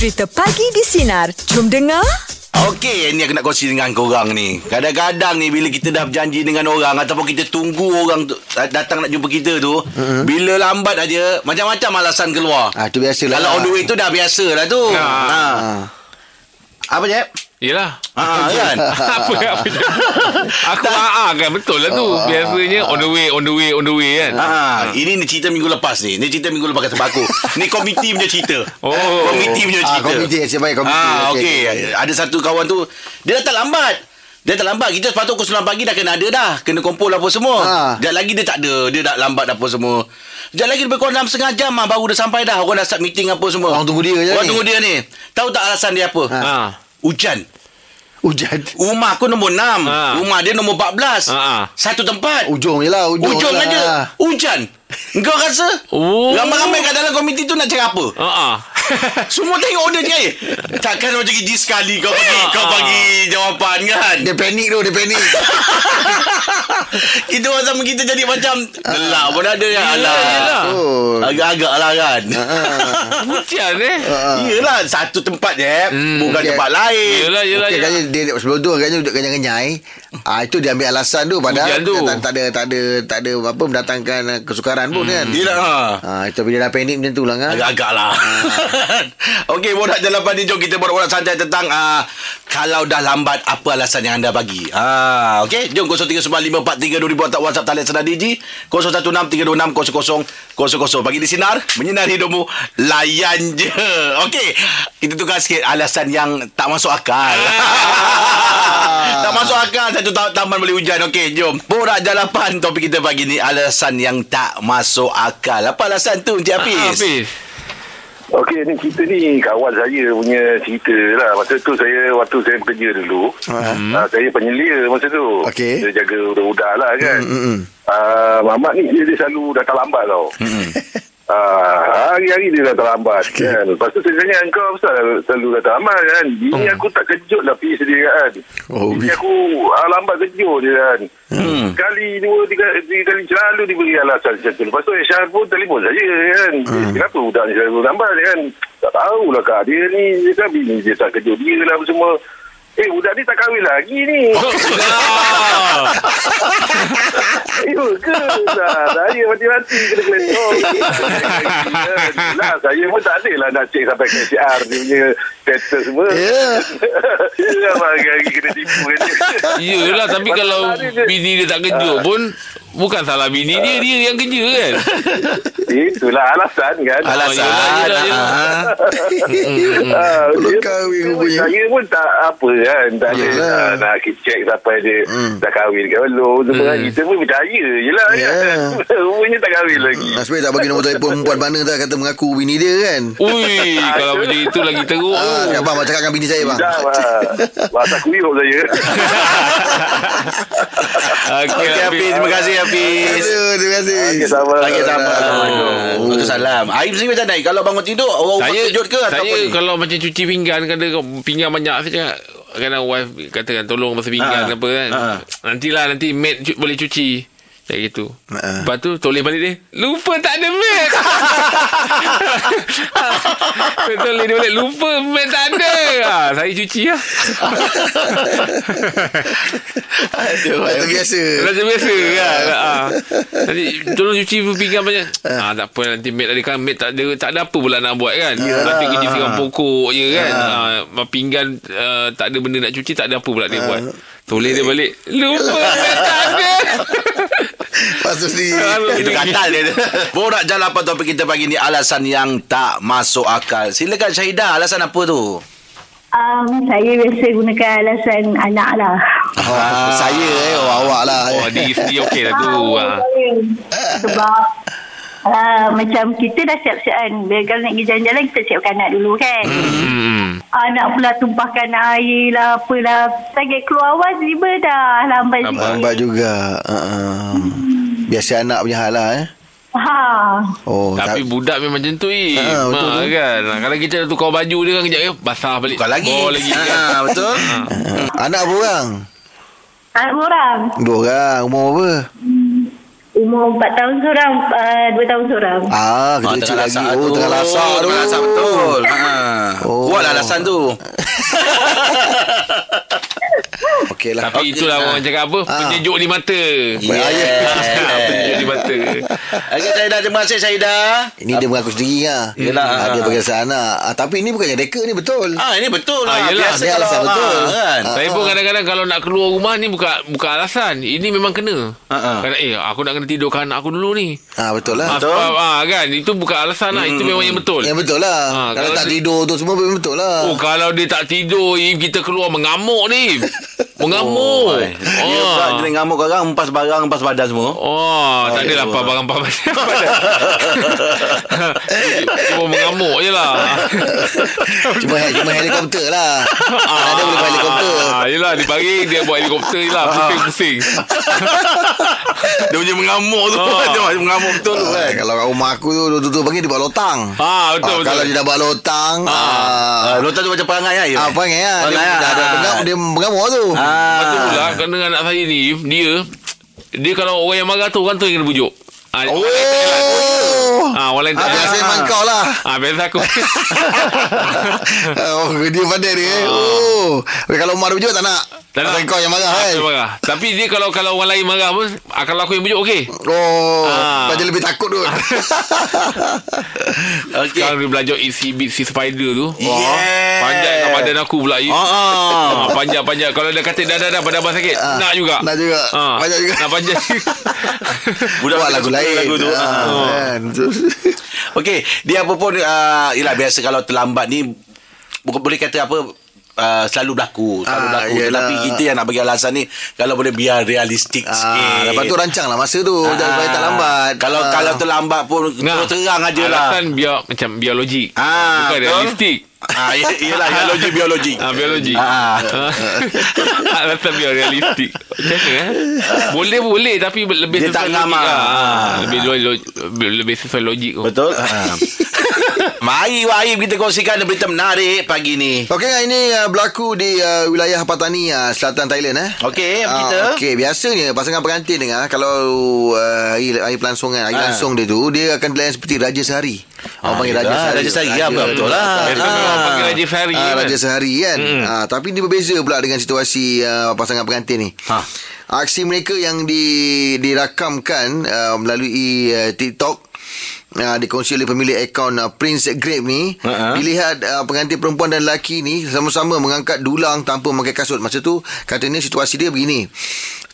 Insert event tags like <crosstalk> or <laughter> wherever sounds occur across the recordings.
Cerita Pagi di Sinar. Jom dengar. Okey, ni aku nak kongsi dengan korang ni. Kadang-kadang ni bila kita dah berjanji dengan orang ataupun kita tunggu orang tu datang nak jumpa kita tu, mm-hmm. bila lambat aja macam-macam alasan keluar. Ah, tu biasalah. Kalau on the way tu dah biasa lah tu. Ya. Ha. Apa je? Yelah Ha, kan? <laughs> Apa apa <laughs> Aku aa kan Betul lah tu Biasanya on the way On the way On the way kan Ha, ini ni cerita minggu lepas ni. Ni cerita minggu lepas kata aku. ni komiti punya cerita. Oh. Komiti punya Ah, cerita. komiti, siapa yang komiti? Ah, Okey, okey. Ada satu kawan tu dia datang lambat. Dia datang lambat Kita sepatut pukul 9 pagi Dah kena ada dah Kena kumpul apa semua Ha. Sekejap lagi dia tak ada Dia dah lambat apa semua Sekejap lagi lebih kurang dalam setengah jam lah Baru dah sampai dah Orang dah start meeting apa semua Orang tunggu dia je Orang ni. tunggu dia ni Tahu tak alasan dia apa Ha. ha. Hujan Hujan. Rumah aku nombor 6 Ha. Rumah dia nombor 14 Ha. Satu tempat Ujung je lah. Ujung, Ujung je aja lah. Hujan Kau rasa Oh. Ramai-ramai kat dalam komiti tu Nak cakap apa Aa. <laughs> Semua tengok dia cakap eh, Takkan macam kerja sekali Kau bagi Kau bagi jawapan kan Dia panik tu, dia panik. <laughs> Kita orang sama kita jadi macam Gelak pun ada kan Alah yelah. Oh. Agak-agak lah kan <laughs> Hujan eh Yelah Satu tempat je Hmm, Bukan okey. tempat lain Yelah yelah Okey, yelah. agaknya dia sebelum tu agaknya duduk kenyai-kenyai. Ah itu dia ambil alasan tu padahal tu. dia tak, tak ada tak ada tak ada apa mendatangkan uh, kebakaran pun kan? hmm. kan. Yelah. Ha. ha. Tapi dia dah panik macam tu lah kan. Agak-agak lah. Ha. <laughs> Okey, borak jalan ni. Jom kita borak-borak santai tentang uh, kalau dah lambat, apa alasan yang anda bagi? Ha. Okey, jom 0395432000 atau WhatsApp talian senar DG. 0163260000 Kosong kosong Bagi di sinar Menyinar hidupmu Layan je. Okey. Kita tukar sikit alasan yang Tak masuk akal. Ah. <laughs> Tak masuk akal Satu taman boleh hujan. Okey jom. Borak jalapan Topik kita pagi ni Alasan yang tak masuk akal. Apa alasan tu Encik Hafiz? Hafiz. Okey, ni cerita ni kawan saya punya cerita lah. Masa tu saya, waktu saya bekerja dulu, Hmm. uh, saya penyelia masa tu. Okey. Dia jaga budak-budak lah kan. Hmm, hmm, hmm. Uh, Mamat ni dia, dia selalu datang lambat tau. <laughs> Ah, hari-hari dia datang lambat kan. Lepas tu saya tanya kau pasal selalu datang lambat kan. Bini aku tak kejut lah pergi sedia kan. Oh, Bini bi- aku ah, lambat kejut je kan. Hmm. Sekali, dua, tiga, tiga kali selalu diberi alasan macam tu. Lepas tu Syah pun telefon saya kan. Hmm. Kenapa budak ni selalu lambat kan? Tak tahulah kak. Dia ni, dia kan bini dia tak kejut dia lah semua. Eh, budak ni tak kahwin lagi ni. <laughs> <laughs> Ya ke? Nah, saya mati-mati kena kelentong. lah, saya pun tak ada lah nak cek sampai ke SCR dia punya status semua. Ya. <laughs> Ya, hari-hari kena tipu kan. Yelah tapi kalau Bini dia tak kejut pun Bukan salah bini dia Dia yang kerja kan <laughs> Itulah alasan kan. Alasan yelah, yelah, yelah. ah. Ah, Belum dia- kahwin rupanya. Saya pun tak apa kan Tak ada ah, nak check sampai dia Hmm. dah kahwin ke belum Semua kita pun percaya je lah Ya. kan <laughs> Rupanya tak kahwin lagi Nasib tak bagi nombor telefon perempuan mana tak kata mengaku bini dia kan. Ui Kalau macam itu lagi teruk Ah, abang abang cakap dengan bini saya bang. Dah lah Bahasa kuyuk saya <laughs> Okey Hafiz Terima kasih Hafiz Aduh, terima kasih. Okey, sama. Lagi sama Oh. Waalaikumsalam Aib sendiri macam mana Kalau bangun tidur Orang rumah saya kejut ke saya ataupun kalau macam cuci pinggan kadang pinggan banyak saya cakap kadang wife katakan tolong basuh pinggan Ha. apa kan Ha. nantilah nanti maid cu- boleh cuci kayak gitu. Ha. lepas tu toleh balik dia. Lupa tak ada maid <laughs> toleh dia balik. Lupa maid tak ada. Ha, saya cuci lah. Aduh Itu biasa. Macam biasa kan ha. Nanti tolong cuci pinggan banyak. Ha, Tak apa nanti maid ada kan Maid tak ada, tak ada apa pula nak buat kan. Nanti kerja siram pokok je kan. Ha. Pinggan uh, tak ada benda nak cuci Tak ada apa pula dia buat. Toleh dia balik. Lupa <laughs> maid tak ada <laughs> Masuk sendiri. Itu katal dia Borak jalan apa topik kita pagi ni Alasan yang tak masuk akal Silakan Syahidah Alasan apa tu Um, saya biasa gunakan alasan anak lah. Oh, saya eh, oh, awak lah. Oh diri sendiri okey lah tu ha. saya. Sebab uh, macam kita dah siap-siap kan. Bila kalau nak pergi jalan-jalan kita siapkan anak dulu kan. hmm. Anak pula tumpahkan air lah apalah. Target keluar awal tiba dah lambat Lambat. Lambat juga. Uh-uh. Biasa anak punya hal lah eh. Ha. Oh, Tapi tak, budak memang macam tu eh. Ha, betul ha, tu. kan. Kalau kita dah tukar baju dia kan kejap ya basah balik. Bukan lagi Bawa lagi. kan. ha, Betul uh, anak berapa orang? Anak orang. Dua orang. Umur apa? Umur 4 tahun seorang, uh, 2 tahun seorang. Ah, Ah, kecil-kecil tengah lagi. Oh, tengah lasak tu. Tengah lasak betul ha. Oh. Buatlah alasan tu. <laughs> Okey lah. Tapi itulah orang cakap apa? Ah. Penyejuk di mata. Yes. Ah, <laughs> Penyejuk di mata. Okey, Saidah. Terima kasih, Saidah. Ini dia mengaku sendiri lah. Yelah. Ah, dia bagi alasan anak. Ah, tapi ini bukannya reka ni betul. Ah, ini betul Ah, lah. yelah. Biasa Dia kalau alasan betul. ah, kan. Saya pun kadang-kadang kalau nak keluar rumah ni bukan bukan alasan. Ini memang kena. Ha, ha. Kadang eh aku nak kena tidurkan anak aku dulu ni. Ah betul lah. Ah, sebab ah, kan itu bukan alasan lah. Itu memang yang betul. Yang betul lah. Ah, kalau kalau tak tidur tu semua memang betul lah. Oh kalau dia tak tidur kita keluar mengamuk ni. <laughs> Mengamuk. Oh, dia pula Oh. jenis ngamuk orang, empas barang, empas badan semua. Oh, tak adalah apa barang apa Cuma mengamuk je lah. Cuma cuma helikopter lah. Ah, dia boleh buat helikopter. Ah, yelah dia baring dia buat helikopter je lah. Pusing-pusing. dia punya mengamuk tu. Ah. dia macam mengamuk betul tu kan. Eh, kalau kat rumah aku tu tutup pagi dia buat lotang. Ah, betul, betul. Kalau dia dah buat lotang, ah, Ah, Lotang tu macam perangai lah. ya? ah, apa kan? Dia, Perangai dah lah. ada mengamuk, dia mengamuk tu. Ah. Lepas tu pula Kerana anak saya ni Dia Dia kalau orang yang marah tu Orang tu yang kena bujuk Ah, Oh. tak elak. Ah, orang lain tak Ah, biasa memang kau lah. Ah, biasa aku. <laughs> oh, dia pandai dia. eh. Oh. Kalau Umar bujuk tak nak. Tak. Pasal kau yang marah kan. Marah. Tapi dia kalau kalau orang lain marah pun, kalau aku yang bujuk okey. Oh, Ah. macam lebih takut tu. <laughs> Okey. Sekarang dia belajar isi si spider tu. Yes. Panjat kat badan aku pula. Ah, ah. Ah, panjat-panjat. Kalau dia kata dah dah dah pada abang sakit, Ah, nak juga. nak juga. Ah, Panjat juga. Nak panjat. <laughs> Budak Buat lagu lain. lagu tu. Ah, Ah. kan. <laughs> Okey, dia apa pun uh, yalah biasa kalau terlambat ni boleh kata apa uh, selalu berlaku, selalu Ah, berlaku. yelah. Tapi kita yang nak bagi alasan ni kalau boleh biar realistik Ah, sikit. lepas tu rancang lah masa tu Ah. Jangan supaya tak lambat Kalau Ah. kalau terlambat pun terus terang aja lah. Alasan biar macam biar logik. Ah, Bukan betul. realistik. Ah, i- iyalah biologi biologi. Ah, biologi. Ah. Ah. <laughs> Alasan biar realistik. Macam mana eh? Boleh boleh tapi lebih Dia sesuai tak logik ngam, lah. ah. Ah, Lebih, lebih, lebih sesuai logik tu. Betul? Ah. <laughs> Mari Wahim kita kongsikan berita menarik pagi ni. Okey, ini uh, berlaku di uh, wilayah Patani, uh, selatan Thailand. Eh. Okey, apa Ah, kita? Okey, biasanya pasangan pengantin dengar kalau uh, air, air pelangsungan, air Ah. langsung dia tu, dia akan dilayan seperti Raja Sehari. Orang panggil Raja Sehari. Raja Sehari, ya, betul lah. Biasa orang panggil Raja Sehari Ah, kan? Raja Sehari kan. Hmm. Ah, tapi dia berbeza pula dengan situasi uh, pasangan pengantin ni. Ha. Aksi mereka yang di, dirakamkan uh, melalui uh, TikTok uh, dikongsi oleh pemilik akaun uh, Prince Grape ni Ha-ha. dilihat uh, pengantin perempuan dan lelaki ni sama-sama mengangkat dulang tanpa memakai kasut masa tu katanya situasi dia begini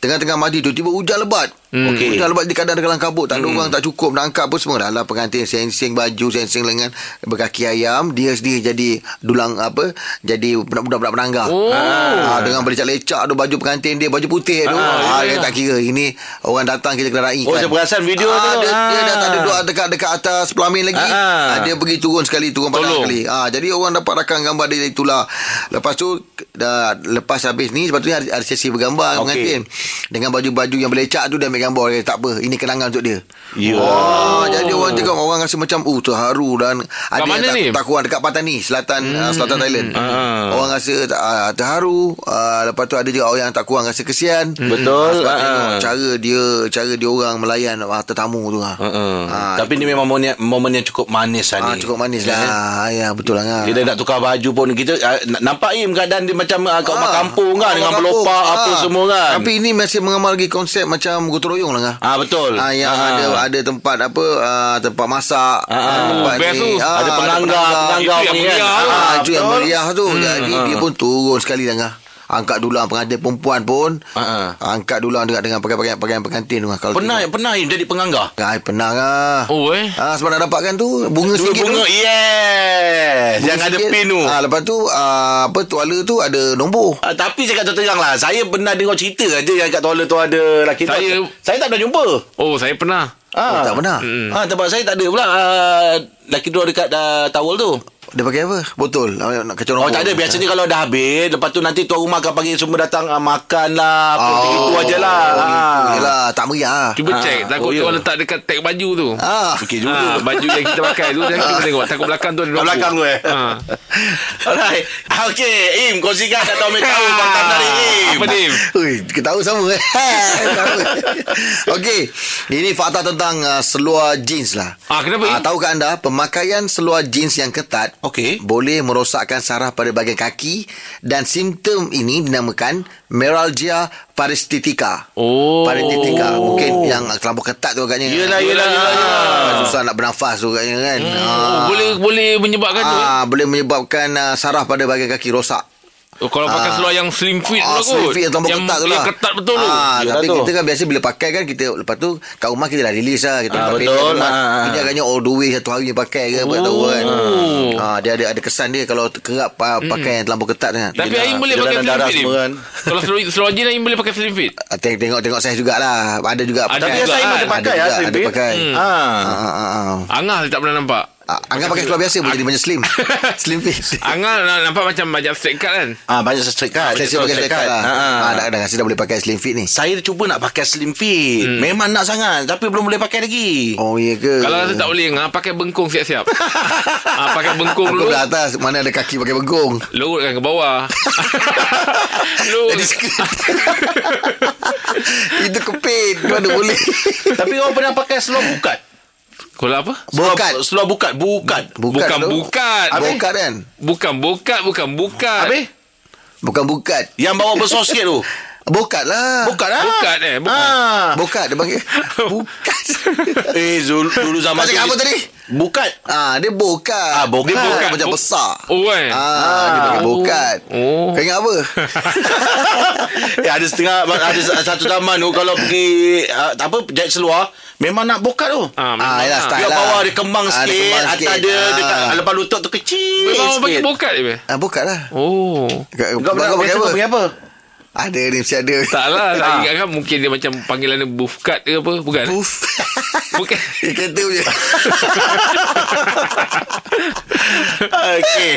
tengah-tengah mandi tu tiba hujan lebat Hmm. Okey. hujan lebat di kadang dalam kabut tak ada orang tak cukup nak angkat apa semua dah lah pengantin sensing baju sensing lengan berkaki ayam dia sendiri jadi dulang apa jadi budak-budak penangga Oh. Ah, dengan berlecak-lecak tu baju pengantin dia baju putih tu. Ah, Ah, dia tak kira ini orang datang kita kena raikan. Oh, saya perasan video ah, tu. Dia, dia Ah. dah tak duduk dekat dekat atas pelamin lagi. Ah, ah. Ah, dia pergi turun sekali, turun padang Tolong. sekali. Ah, jadi orang dapat rakam gambar dia itulah. Lepas tu dah lepas habis ni sepatutnya ada, ada sesi bergambar Okey. pengantin. Dengan baju-baju yang berlecak tu dia ambil gambar dia tak apa. Ini kenangan untuk dia. Ya. Oh, jadi orang tengok orang rasa macam uh terharu dan ada mana yang tak, ni? tak kurang dekat Patani, selatan hmm. selatan Thailand. Ah. Orang rasa uh, terharu, uh, lepas tu ada juga orang yang tak kurang rasa kesian. Betul. Sebab Ah. tengok cara dia cara dia orang melayan uh, tetamu tu ah. Uh-uh. Ah, Tapi ni memang momen, momen yang cukup manis lah Ah, ni. cukup manis Ya. lah. Ya, betul lah. Kita nak tukar baju pun kita uh, nampak Im keadaan dia macam uh, kat rumah Ah, kampung kan dengan orang kampung. belopak apa semua kan. Tapi ini masih mengamal lagi konsep macam gotong royong lah. Ah betul. Ah, yang Ah. ada ada tempat apa uh, tempat masak Ah, ah. tempat best tu. ada penangga, penangga ni kan. Ah, itu yang betul. meriah tu. Jadi dia pun turun sekali lah. Angkat dulang pengantin perempuan pun. Ah, Angkat dulang dengan dengan pakaian pakaian pengantin tu. Kalau Pernah tengok. pernah jadi penganggar. Ai pernah lah. Oh eh. Ah sebab nak dapatkan tu bunga Dua singgit bunga tu. yes. Bunga Yang ada singgit. pin tu. Ah lepas tu ah, apa tuala tu ada nombor. Ah, tapi saya kata terang lah Saya pernah dengar cerita aja Yang kat toilet tu ada lelaki tu. Saya- Saya tak pernah jumpa Oh, saya pernah. Oh, tak pernah. Ah, tempat saya tak ada pula uh, Lelaki tu dekat uh, towel tu Dia pakai apa? Botol. Ah, Nak kacau Oh tak ada Biasanya kalau dah habis Lepas tu nanti tuan rumah akan panggil semua datang uh, Makan lah Apa Oh, Itu aja lah Oh, Ah. itu je lah. Tak meriah lah. Cuba Ah, check. Takut oh, dia ya. orang letak dekat tag baju tu. Ah. Okey juga Ah, baju yang kita pakai tu Jangan kita tengok Takut belakang tu ada nombor. belakang tu eh Ah. <laughs> Alright Okay Im Kongsikan kat tahu tahu Fakta menarik Im Apa Dim? Ui, kita tahu sama eh. <laughs> Okey, ini fakta tentang uh, seluar jeans lah. Ah, kenapa, Ah, Im? tahukah anda pemakaian seluar jeans yang ketat Okey. Boleh merosakkan saraf pada bahagian kaki dan simptom ini dinamakan meralgia parestetika. Oh. Parestetika. Mungkin yang terlalu ketat tu agaknya. Yelah, yelah, yelah, yelah. Susah nak bernafas tu agaknya kan. Oh, boleh boleh menyebabkan tu. eh? Ah, boleh menyebabkan uh, saraf pada bahagian kaki rosak. Oh, kalau pakai Ah. seluar yang slim fit Ah, tu slim fit yang terlalu yang, ketat tu yang lah. ketat betul tu. Ah, Yelah tapi tu. kita kan biasa bila pakai kan kita lepas tu kat rumah kita dah release lah. Kita Ah, betul. rumah. Ah. Ini agaknya all the way satu hari pakai ke apa tahu kan. Ah, dia ada ada kesan dia kalau kerap pa- pakai yang terlalu ketat kan. Tapi Yelah, Aim boleh pakai slim fit kan. Kalau seluar, seluar jeans Aim boleh pakai slim fit. Tengok tengok tengok saya jugalah. Ada juga Ada pakai. Tapi saya kan? ada pakai ada ya, ada pakai. Ah. Angah tak pernah nampak. Ah, Angkat pakai seluar biasa boleh jadi macam slim. <laughs> slim fit. Angah nak nampak macam macam straight cut kan. Ah, banyak straight cut. Saya siap pakai straight cut lah. Ah, ah. Ah, dah, dah rasa dah boleh pakai slim fit ni. Saya cuba nak pakai slim fit. Hmm. Memang nak sangat. Tapi belum boleh pakai lagi. Oh, iya ke? Kalau rasa tak boleh Angah pakai bengkung siap-siap. <laughs> ah, pakai bengkung Aku dulu. belah atas Mana ada kaki pakai bengkung Lurutkan ke bawah. <laughs> Jadi skirt Itu kepit Mana boleh Tapi orang pernah pakai seluar bukat. Kalau apa? Bukat. Seluar, seluar bukat. Bukat. Bukan tu. bukat. Bukat kan Bukan bukat, bukan bukat. Habis? Bukan bukat Yang bawa besar sikit tu. Bukat lah Bukat lah. Bukat eh, bukan. Ah. Bukat dia panggil Bukat <laughs> Eh, Zul, dulu zaman Kau cakap apa tadi? Bukat. Ah, dia bukat Ah, bukat. Dia bukat macam Bu- besar Oh, eh. Ah, dia panggil Oh. bukat Oh. Kau ingat apa? <laughs> <laughs> eh, ada setengah ada satu zaman tu kalau pergi uh, apa jahit seluar memang nak bukat tu. Ah, ah, yalah, style Dia lah. bawah dia kembang Ah, dia sikit, kembang atas sikit. dia Ah. dekat lepas lutut tu kecil Memang orang pakai sikit. bukat je. Ah, bukat lah Oh. Kau Kau kau pakai kau apa? pakai apa? Ada ni mesti ada Tak lah, tak Ah. ingat kan mungkin dia macam panggilan dia buffkat ke apa? Bukan? Puff <laughs> Bukan. <laughs> Dia kata je Okey.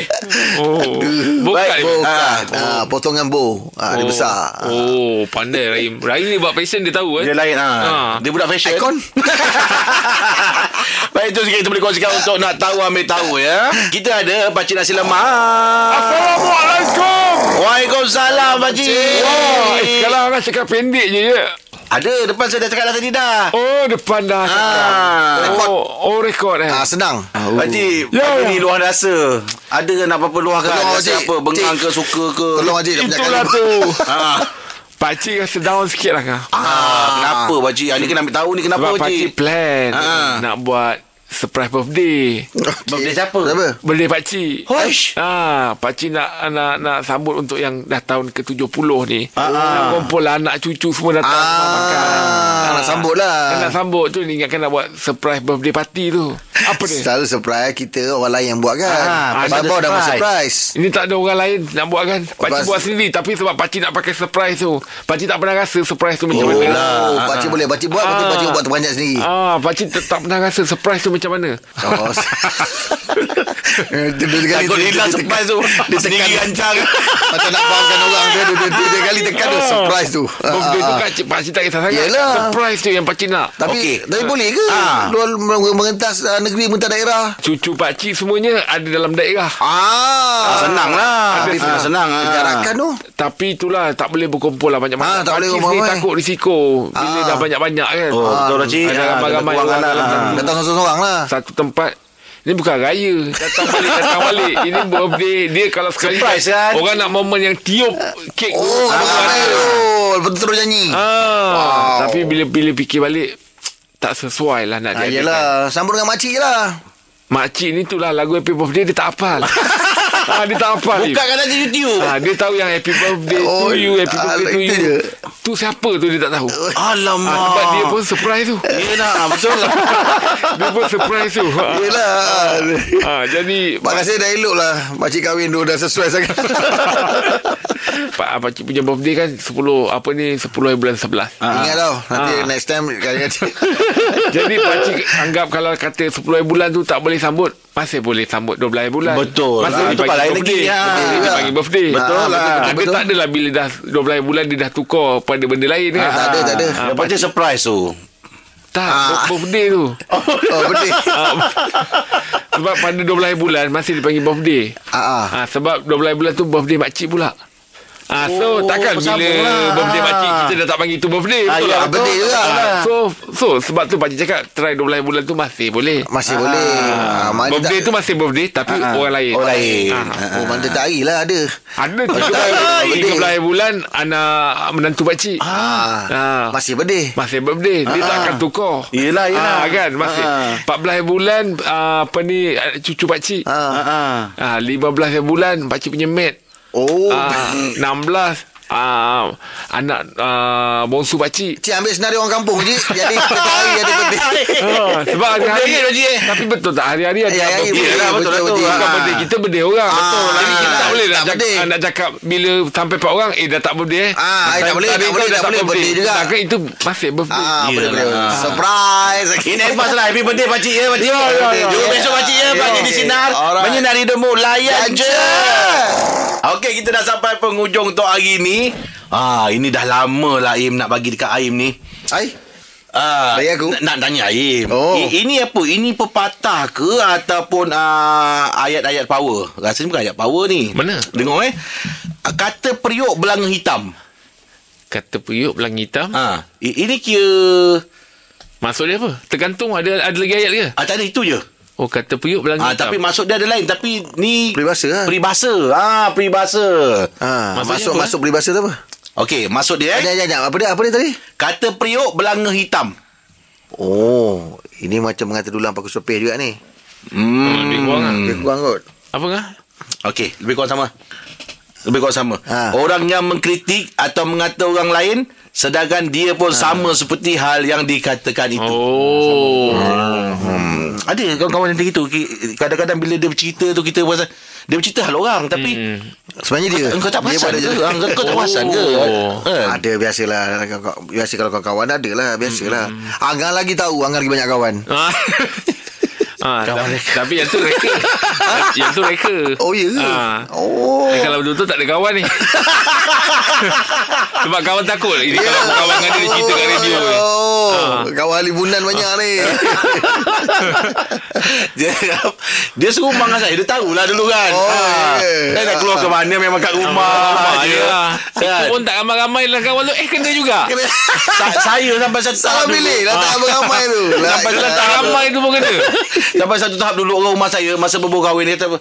Oh. Bukat. Baik, je. Bukat ah, Potongan bow ah, Dia Oh. besar Ah. Oh, pandai Rahim. Rahim ni buat fashion dia tahu eh. Dia lain ah. Ah. Dia budak fashion. Icon <laughs> Baik itu sikit kita boleh kongsikan untuk nak tahu ambil tahu ya. Kita ada pakcik nasi lemak. Assalamualaikum. Waalaikumsalam pakcik. Wah, eh, sekarang orang cakap pendek je ya. Ada depan saya dah cakap dah tadi dah. Oh, depan dah cakap. Ah. Oh, oh rekod eh. ah, Senang Pakcik, Ya, pagi ya. ni luar rasa. Ada ke nak apa-apa luahkan? Tolong, Rasa Pakcik. apa? Bengang Cik. ke, suka ke? Tolong Haji nak Itulah tu. <laughs> Ah. Pakcik rasa down sikit lah kah. Ah, kenapa pakcik? Ah, ni kena ambil tahu ni kenapa Sebab pakcik? pakcik plan Ah. nak buat surprise birthday. Birthday siapa? Siapa? Birthday pakcik. Hoish. Ah, pakcik nak nak nak sambut untuk yang dah tahun ke-70 ni. Ah, ah. Nak kumpul anak cucu semua datang Ah, makan. nak sambut lah. Nak sambut tu ni ingatkan nak buat surprise birthday party tu. Apa ni? Selalu surprise kita orang lain yang buat kan. Ah, Ah, Abang dah buat surprise. Ini tak ada orang lain nak buat kan Pakcik Lepas- buat sendiri Tapi sebab pakcik nak pakai surprise tu Pakcik tak pernah rasa surprise tu macam Oh, mana lah. Pakcik boleh Pakcik buat Lepas tu Ah. pakcik buat terperanjat sendiri Ah, pakcik tak, tak pernah rasa surprise tu macam mana Oh <laughs> Eh, dia, hilang dia, surprise tu. Dia Sendiri tekan rancang. Macam nak fahamkan orang Dia, dia, dia kali tekan tu Surprise tu Ah, Birthday ah, tu ah. kan cik, pakcik tak kisah sangat Yelah. Surprise tu yang pakcik nak Tapi. Tapi boleh ke Ah. Luar mengentas ah, negeri Mentah daerah Cucu pakcik semuanya ada dalam daerah Ah, Senang lah. Ada Ah, senang. ah. Jarakan tu Tapi itulah tak boleh berkumpul lah banyak-banyak Ah, tak boleh Pakcik eh. takut risiko Bila Ah. dah banyak-banyak kan Oh, betul lah cik. Ada Ah, ramai-ramai lah. satu- Datang seorang-seorang lah Satu tempat. Ini bukan raya. Datang balik Datang balik. Ini birthday Dia kalau sekali Surprise, kan? Orang nak momen yang tiup Kek. Oh tu terus nyanyi. Ah, Wow. Tapi bila bila fikir balik Tak sesuai lah nak Ah, diadakan. yelah. Sambung dengan makcik je lah. Makcik ni tu lah Lagu happy birthday Dia tak hafal <laughs> <laughs> ah, Dia tak hafal Buka kan ada YouTube. ah, Dia tahu yang happy birthday Oh, to you Happy ah, birthday to you je. Tu siapa tu dia tak tahu Alamak. ah, Sebab dia pun surprise tu <laughs> Ya nak, betul lah. <laughs> Dia pun surprise tu ah, Yelah ah, Jadi Mak rasa dah elok lah Makcik kahwin tu Dah sesuai sangat Pak ah, pakcik punya birthday kan 10 apa ni 10 hari bulan 11. Ingat tau Nanti Ah. next time Kali-kali <laughs> Jadi pakcik anggap kalau kata 10 hari bulan tu tak boleh sambut, masih boleh sambut 12 hari bulan. Betul. Masih Ah, itu dipanggil lain birthday. lagi, ya. Betul dipanggil juga. birthday. Betul lah. betul, Ada betul. tak adalah bila dah 12 hari bulan dia dah tukar pada benda lain kan? tak ada, tak ada. Ah, Lepas tu surprise tu. tak, Ah. birthday tu. <laughs> Oh betul Ah, <laughs> sebab pada 12 hari bulan masih dipanggil birthday. Ah, ah. Ah, sebab 12 hari bulan tu birthday makcik pula. Ah, so Oh, takkan bila lah. birthday Ah. makcik kita dah tak panggil tu birthday Ah, betul ya, betul. Birthday juga. Ah, so so sebab tu pakcik cakap try 12 bulan tu masih boleh. Masih boleh. Ah, mana birthday tak- tu masih birthday tapi Ah, ah. orang lain. Orang lain. Ah. Oh, mana tak hari lah ada. Ada Birthday. <laughs> 13 bulan anak menantu pakcik. Ah, Ah. Masih birthday. Masih birthday Dia Ah. tak akan tukar Yelah, yelah. ah, kan Masih Ah. 14 bulan ah, Apa ni ah, Cucu pakcik Ah. Ah, ah. ah, 15 bulan Pakcik punya mat Oh. ah, 16 ah, Anak ah, Bongsu pakcik Cik ambil senario orang kampung je. Jadi hari ada <laughs> birthday. ah, Sebab hari-hari eh? Tapi betul tak Hari-hari ada Hari-hari birthday. birthday, Yelah, betul, betul, betul. betul. Bukan Ah. birthday Kita birthday orang Betul. Jadi kita tak Ah, boleh tak nak cakap, nak cakap Bila sampai 4 orang Eh dah tak birthday eh Ah, eh, tak boleh, tak boleh, tak boleh birthday juga. Takkan itu masih birthday Ah, boleh boleh. Surprise. In advance lah Happy birthday pakcik ya pakcik Ya, ya, ya. Jumpa Ya. besok pakcik ya. Pakcik di Sinar. Menyinari hidupmu Layan je. Okey kita dah sampai penghujung untuk hari ni Ah, ini dah lama lah Aim nak bagi dekat Aim ni Ai. Ah, Bagi aku? Nak, nak tanya Aim Oh. I, Ini apa? Ini pepatah ke Ataupun uh, ayat-ayat power Rasanya bukan ayat power ni Mana? Dengar eh Kata periuk belanga hitam Kata periuk belang hitam Ah, i- Ini kira Maksud dia apa? Tergantung ada ada lagi ayat ke? ah, Tak ada itu je Oh kata periuk belang Ah, hitam tapi maksud dia ada lain Tapi ni Peribahasa lah. Peribahasa Ah, peribahasa Ha, Maksudnya masuk apa, masuk peribahasa tu apa? Okey, maksud dia eh ada ada. Apa dia? Apa dia tadi? Kata periuk belanga hitam Oh, ini macam mengata dulang pakai sopir juga ni. Hmm. Lebih kurang lah Lebih kurang kot. Apa kah? Okey, lebih kurang sama Lebih kurang sama Ha. Orang yang mengkritik Atau mengata orang lain Sedangkan dia pun sama seperti hal yang dikatakan itu Oh Hmm. Ada kawan-kawan yang gitu Kadang-kadang bila dia bercerita tu Kita rasa Dia bercerita hal orang Tapi Hmm. Sebenarnya dia. Engkau tak Dia perasan ke? Ah, Engkau tak perasan ke? Oh. Ada biasalah Biasa kalau kawan-kawan ada lah Biasalah Anggang lagi tahu Anggang lagi banyak kawan <laughs> Ah. Ah, Kawan tapi, tapi yang tu reka <laughs> Yang tu reka Oh ya ke? ah. Oh Eh, kalau betul-betul tak ada kawan ni <laughs> Sebab kawan takut Ini kalau kawan dengan dia, dia cerita kat radio. Oh, Ah. kawan libunan banyak ni. <laughs> dia, dia serumah dengan saya Dia tahulah dulu kan Oh, Ah. ya. Saya nak keluar ke mana Memang kat rumah Ah, je ya. Itu Kan? pun tak ramai-ramai lah kawan tu Eh kena juga Sa- Saya sampai satu Salah pilih lah tak ramai tu. Sampai Kalau satu tak ramai tu pun kena Sampai satu tahap dulu Orang rumah saya Masa berbual kahwin Dia kata apa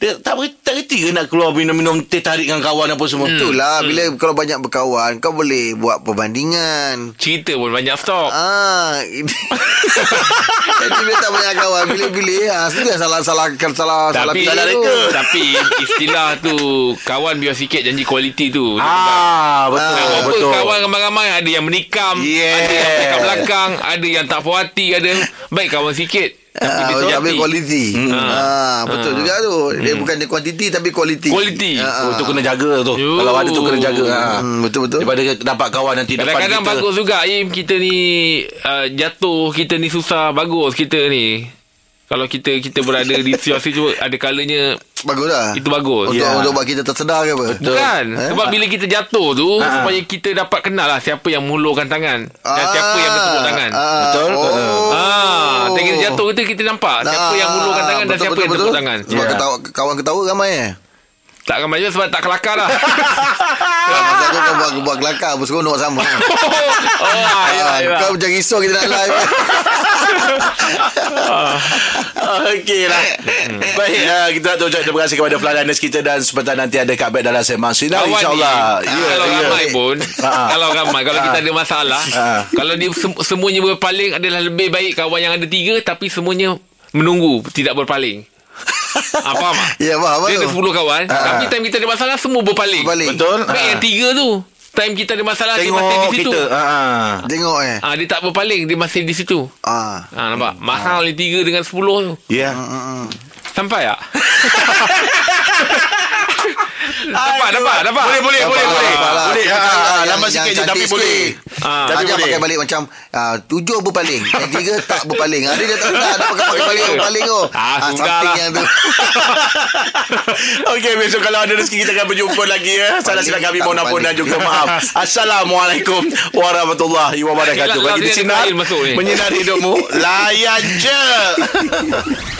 dia tak berhenti, tak berhenti ke nak keluar minum-minum teh tarik dengan kawan apa semua. Hmm. Itulah bila kalau banyak berkawan kau boleh buat perbandingan. Cerita pun banyak stok Ah. <laughs> Jadi bila tak banyak kawan pilih-pilih ah sudah salah salah salah salah tapi pilih tu. tapi istilah tu kawan biar sikit janji kualiti tu. Ah, betul. Ah, Apa betul. kawan ramai-ramai ada yang menikam, Yeah. ada yang kat belakang, ada yang tak puas hati, ada baik kawan sikit. Tapi Ah, dia tapi sejati. kualiti. Hmm. Ah, betul juga tu. Dia bukan dia kuantiti tapi kualiti. Kualiti. Ah, Oh, tu kena jaga tu. Yo. Kalau ada tu kena jaga. Ha. Hmm, betul betul. Daripada dapat kawan nanti depan Kadang-kadang kita. bagus juga Im kita ni uh, jatuh, kita ni susah, bagus kita ni. Kalau kita kita berada di <laughs> situasi tu ada kalanya Bagus lah. itu bagus. Untuk, Ya. untuk buat kita tersedar ke apa? Bukan Eh? Sebab bila kita jatuh tu Ha. Supaya kita dapat kenal lah Siapa yang mengulurkan tangan Dan Ah, siapa yang bertepuk tangan ah, Betul? Oh. Ah, Tengok kita jatuh kita kita nampak siapa yang mengulurkan tangan dan betul, siapa betul, yang betul. tepuk tangan. Sebab Ya. ketawa, kawan ketawa ramai eh. Tak ramai juga sebab tak kelakar lah. <laughs> Kalau masa tu kau buat, buat kelakar Pun seronok sama <laughs> oh, ah, ya, Ah, ya. Kau macam risau kita nak live <laughs> Okey lah. Baik, uh, kita nak ucap terima kasih kepada Flyliners kita dan sebentar nanti ada Kak Bet dalam Sembang Sinar insyaAllah. Ya, kalau ya. ramai pun, Ah. kalau ramai, kalau kita Ah. ada masalah, Ah. kalau dia sem- semuanya berpaling adalah lebih baik kawan yang ada tiga tapi semuanya menunggu tidak berpaling. <laughs> ah, faham tak? Ya faham Dia ada 10 kawan Ah. Tapi time kita ada masalah Semua berpaling Berpaling. Betul? Baik Ah. yang tiga tu Time kita ada masalah Dia Tengok masih di situ kita. Ha. ah. Tengok eh Ah, Dia tak berpaling Dia masih di situ Ah, ah, Nampak Mahal ni tiga dengan sepuluh tu Ya. Sampai tak? <laughs> dapat, dapat, dapat. Boleh, boleh, boleh, boleh. lah. Boleh. Kita Ha, cari ha, yang- Lama yang sikit je cantik tapi boleh. sikit. Ah. Tapi boleh. pakai balik macam ah, Tujuh berpaling Yang tiga tak berpaling Ada dia tak nak pakai pakai balik berpaling tu Ah, Something lah. yang tu <laughs> Okey, besok kalau ada rezeki kita akan berjumpa lagi ya. Salah silap kami mohon ampun dan juga maaf. Assalamualaikum warahmatullahi wabarakatuh. Bagi di sinar menyinari hidupmu. Layan je. <laughs>